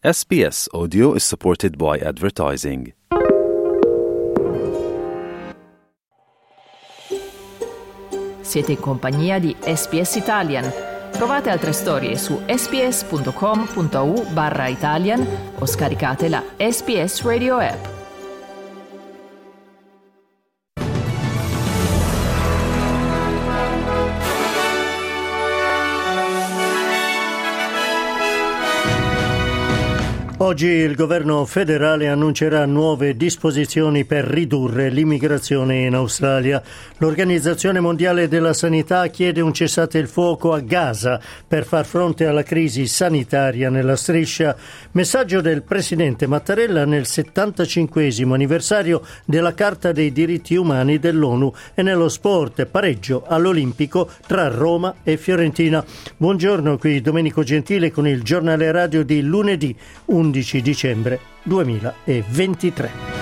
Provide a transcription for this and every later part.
SBS Audio is supported by advertising. Siete in compagnia di SPS Italian. Trovate altre storie su sps.com.au barra Italian o scaricate la SPS Radio app. Oggi il governo federale annuncerà nuove disposizioni per ridurre l'immigrazione in Australia. L'Organizzazione Mondiale della Sanità chiede un cessate il fuoco a Gaza per far fronte alla crisi sanitaria nella striscia. Messaggio del presidente Mattarella nel 75 anniversario della Carta dei diritti umani dell'ONU e nello sport pareggio all'Olimpico tra Roma e Fiorentina. Buongiorno qui Domenico Gentile con il giornale radio di lunedì 11 11 dicembre 2023.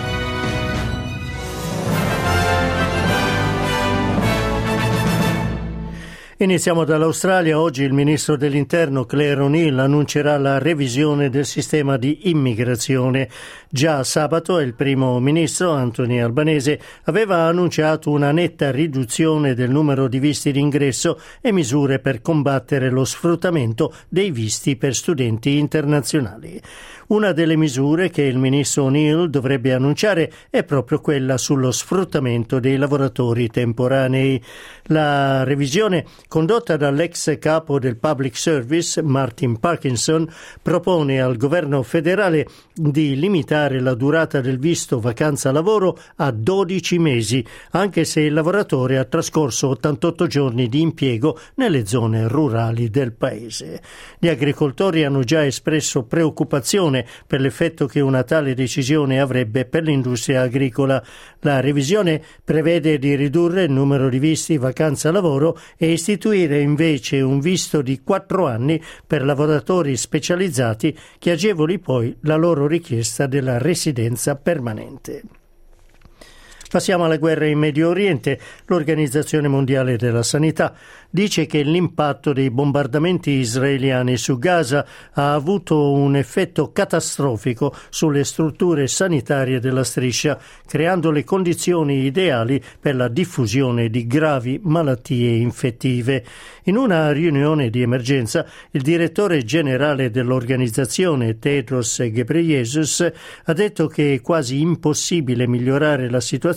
Iniziamo dall'Australia. Oggi il ministro dell'Interno Claire O'Neill annuncerà la revisione del sistema di immigrazione. Già sabato il primo ministro Anthony Albanese aveva annunciato una netta riduzione del numero di visti d'ingresso e misure per combattere lo sfruttamento dei visti per studenti internazionali. Una delle misure che il ministro O'Neill dovrebbe annunciare è proprio quella sullo sfruttamento dei lavoratori temporanei. La revisione condotta dall'ex capo del Public Service, Martin Parkinson, propone al governo federale di limitare la durata del visto vacanza lavoro a 12 mesi, anche se il lavoratore ha trascorso 88 giorni di impiego nelle zone rurali del paese. Gli agricoltori hanno già espresso preoccupazione per l'effetto che una tale decisione avrebbe per l'industria agricola. La revisione prevede di ridurre il numero di visti vacanza lavoro e istituire invece un visto di quattro anni per lavoratori specializzati che agevoli poi la loro richiesta della residenza permanente. Passiamo alla guerra in Medio Oriente. L'Organizzazione Mondiale della Sanità dice che l'impatto dei bombardamenti israeliani su Gaza ha avuto un effetto catastrofico sulle strutture sanitarie della striscia, creando le condizioni ideali per la diffusione di gravi malattie infettive. In una riunione di emergenza, il direttore generale dell'organizzazione, Tedros Ghebreyesus, ha detto che è quasi impossibile migliorare la situazione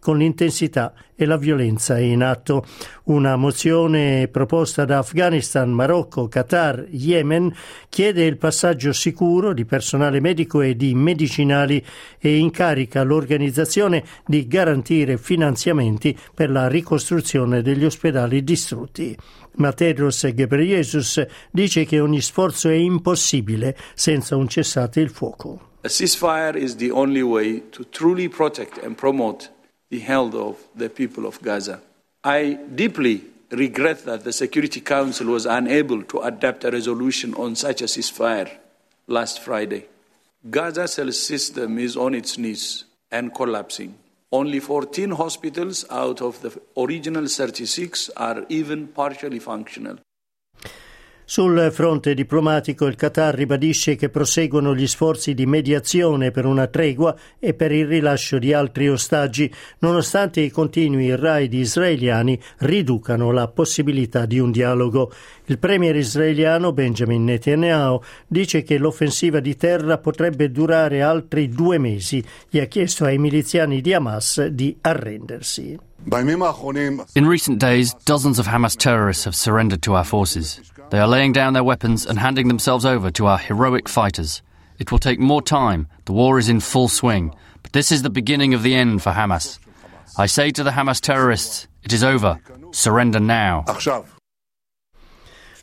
con l'intensità e la violenza in atto. Una mozione proposta da Afghanistan, Marocco, Qatar, Yemen chiede il passaggio sicuro di personale medico e di medicinali e incarica l'organizzazione di garantire finanziamenti per la ricostruzione degli ospedali distrutti. Matedros Ghebreyesus dice che ogni sforzo è impossibile senza un cessate il fuoco. A ceasefire is the only way to truly protect and promote the health of the people of Gaza. I deeply regret that the Security Council was unable to adapt a resolution on such a ceasefire last Friday. Gaza's health system is on its knees and collapsing. Only 14 hospitals out of the original 36 are even partially functional. Sul fronte diplomatico il Qatar ribadisce che proseguono gli sforzi di mediazione per una tregua e per il rilascio di altri ostaggi, nonostante i continui raid israeliani riducano la possibilità di un dialogo. Il premier israeliano Benjamin Netanyahu dice che l'offensiva di terra potrebbe durare altri due mesi e ha chiesto ai miliziani di Hamas di arrendersi. In recent days, dozens of Hamas terrorists have surrendered to our forces. They are laying down their weapons and handing themselves over to our heroic fighters. It will take more time. The war is in full swing. But this is the beginning of the end for Hamas. I say to the Hamas terrorists, it is over. Surrender now.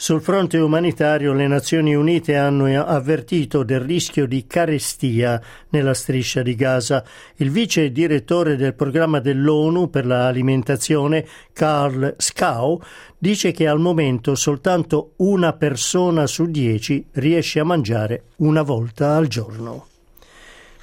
Sul fronte umanitario le Nazioni Unite hanno avvertito del rischio di carestia nella striscia di Gaza. Il vice direttore del programma dell'ONU per l'alimentazione, Carl Skau, dice che al momento soltanto una persona su dieci riesce a mangiare una volta al giorno.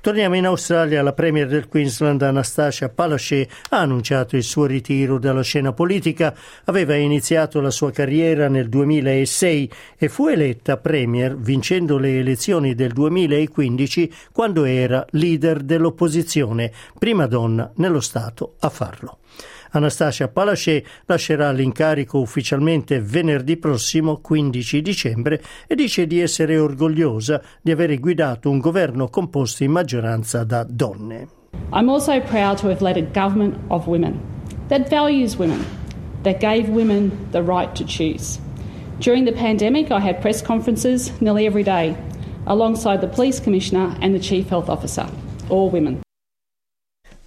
Torniamo in Australia. La Premier del Queensland, Anastasia Palaszczuk, ha annunciato il suo ritiro dalla scena politica. Aveva iniziato la sua carriera nel 2006 e fu eletta Premier vincendo le elezioni del 2015 quando era leader dell'opposizione, prima donna nello Stato a farlo. Anastasia Palaszczuk lascerà l'incarico ufficialmente venerdì prossimo 15 dicembre e dice di essere orgogliosa di aver guidato un governo composto in maggioranza da donne. I'm also proud to have led a government of women that values women, that gave women the right to choose. During the pandemic, I had press conferences nearly every day alongside the police commissioner and the chief health officer, all women.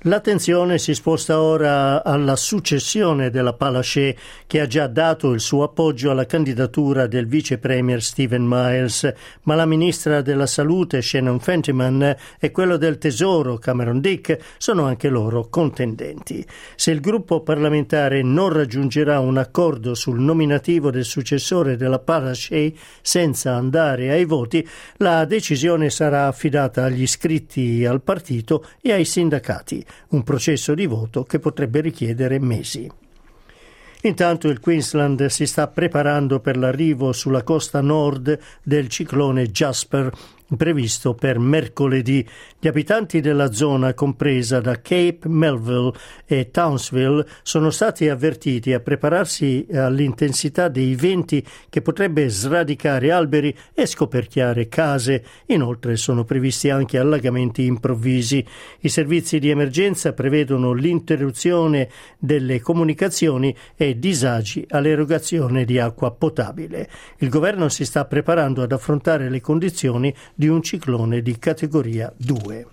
L'attenzione si sposta ora alla successione della Palaszczuk che ha già dato il suo appoggio alla candidatura del vice premier Stephen Miles, ma la ministra della salute Shannon Fentiman e quello del tesoro Cameron Dick sono anche loro contendenti. Se il gruppo parlamentare non raggiungerà un accordo sul nominativo del successore della Palaszczuk senza andare ai voti, la decisione sarà affidata agli iscritti al partito e ai sindacati un processo di voto che potrebbe richiedere mesi. Intanto il Queensland si sta preparando per l'arrivo sulla costa nord del ciclone Jasper previsto per mercoledì. Gli abitanti della zona compresa da Cape Melville e Townsville sono stati avvertiti a prepararsi all'intensità dei venti che potrebbe sradicare alberi e scoperchiare case. Inoltre sono previsti anche allagamenti improvvisi. I servizi di emergenza prevedono l'interruzione delle comunicazioni e disagi all'erogazione di acqua potabile. Il governo si sta preparando ad affrontare le condizioni di un ciclone di categoria 2.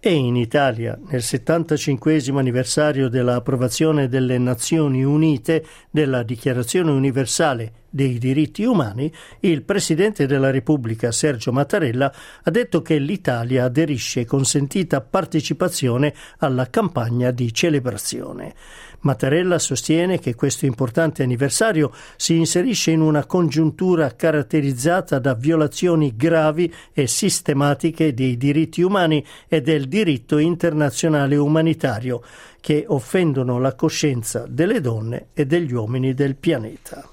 E in Italia, nel 75 anniversario dell'approvazione delle Nazioni Unite della Dichiarazione Universale dei diritti umani, il Presidente della Repubblica Sergio Mattarella ha detto che l'Italia aderisce con sentita partecipazione alla campagna di celebrazione. Mattarella sostiene che questo importante anniversario si inserisce in una congiuntura caratterizzata da violazioni gravi e sistematiche dei diritti umani e del diritto internazionale umanitario che offendono la coscienza delle donne e degli uomini del pianeta.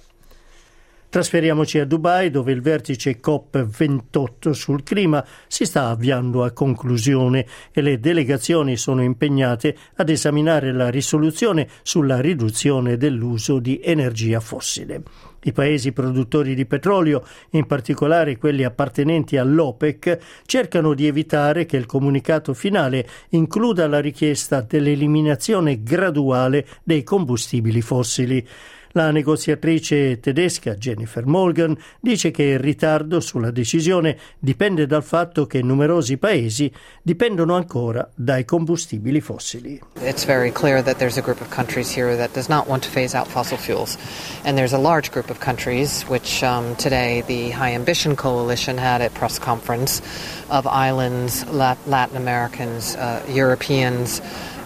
Trasferiamoci a Dubai dove il vertice COP28 sul clima si sta avviando a conclusione e le delegazioni sono impegnate ad esaminare la risoluzione sulla riduzione dell'uso di energia fossile. I paesi produttori di petrolio, in particolare quelli appartenenti all'OPEC, cercano di evitare che il comunicato finale includa la richiesta dell'eliminazione graduale dei combustibili fossili. La negoziatrice tedesca Jennifer Morgan dice che il ritardo sulla decisione dipende dal fatto che numerosi paesi dipendono ancora dai combustibili fossili. It's very clear that there's a group of countries here that does not want to phase out fossil fuels. And there's a large group of countries, which um, today the High Ambition Coalition had a press conference of islands, Latin Americans, uh, Europeans,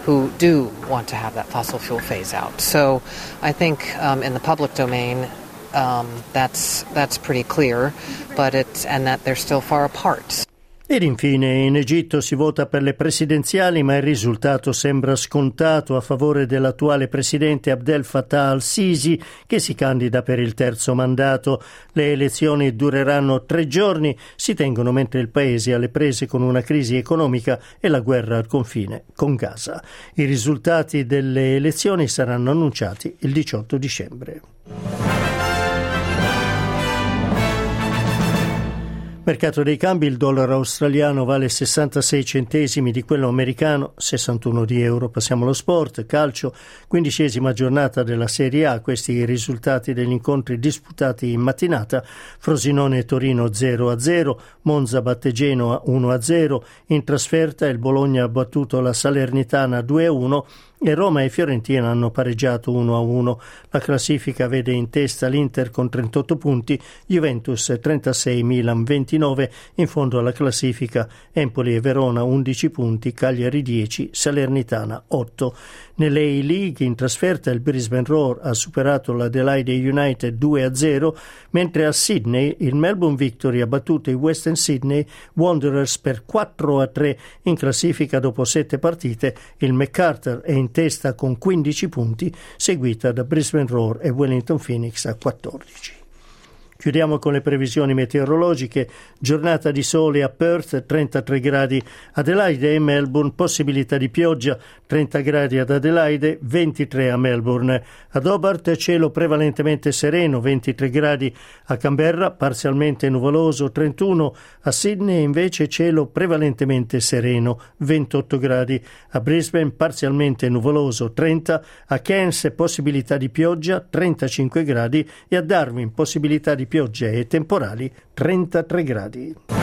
who do want to have that fossil fuel phase out. So I think um, in the public domain, um, that's that's pretty clear, but it's and that they're still far apart. Ed infine in Egitto si vota per le presidenziali, ma il risultato sembra scontato a favore dell'attuale presidente Abdel Fattah al-Sisi, che si candida per il terzo mandato. Le elezioni dureranno tre giorni, si tengono mentre il paese è alle prese con una crisi economica e la guerra al confine con Gaza. I risultati delle elezioni saranno annunciati il 18 dicembre. Mercato dei cambi, il dollaro australiano vale 66 centesimi di quello americano, 61 di euro. Passiamo allo sport, calcio, quindicesima giornata della Serie A, questi i risultati degli incontri disputati in mattinata, Frosinone Torino 0-0, Monza batte Genoa 1-0, in trasferta il Bologna ha battuto la Salernitana 2-1, e Roma e Fiorentina hanno pareggiato 1-1. La classifica vede in testa l'Inter con 38 punti, Juventus 36, Milan 29, in fondo alla classifica Empoli e Verona 11 punti, Cagliari 10, Salernitana 8. Nelle A-League in trasferta il Brisbane Roar ha superato l'Adelaide United 2-0, mentre a Sydney il Melbourne Victory ha battuto i Western Sydney Wanderers per 4-3 in classifica dopo sette partite. Il MacArthur è in testa con 15 punti, seguita da Brisbane Roar e Wellington Phoenix a 14. Chiudiamo con le previsioni meteorologiche. Giornata di sole a Perth, 33 gradi Adelaide e Melbourne, possibilità di pioggia, 30 gradi ad Adelaide, 23 a Melbourne. Ad Hobart cielo prevalentemente sereno, 23 gradi a Canberra, parzialmente nuvoloso, 31 a Sydney invece cielo prevalentemente sereno, 28 gradi a Brisbane, parzialmente nuvoloso, 30 a Cairns possibilità di pioggia, 35 gradi e a Darwin possibilità di piogge e temporali 33 gradi.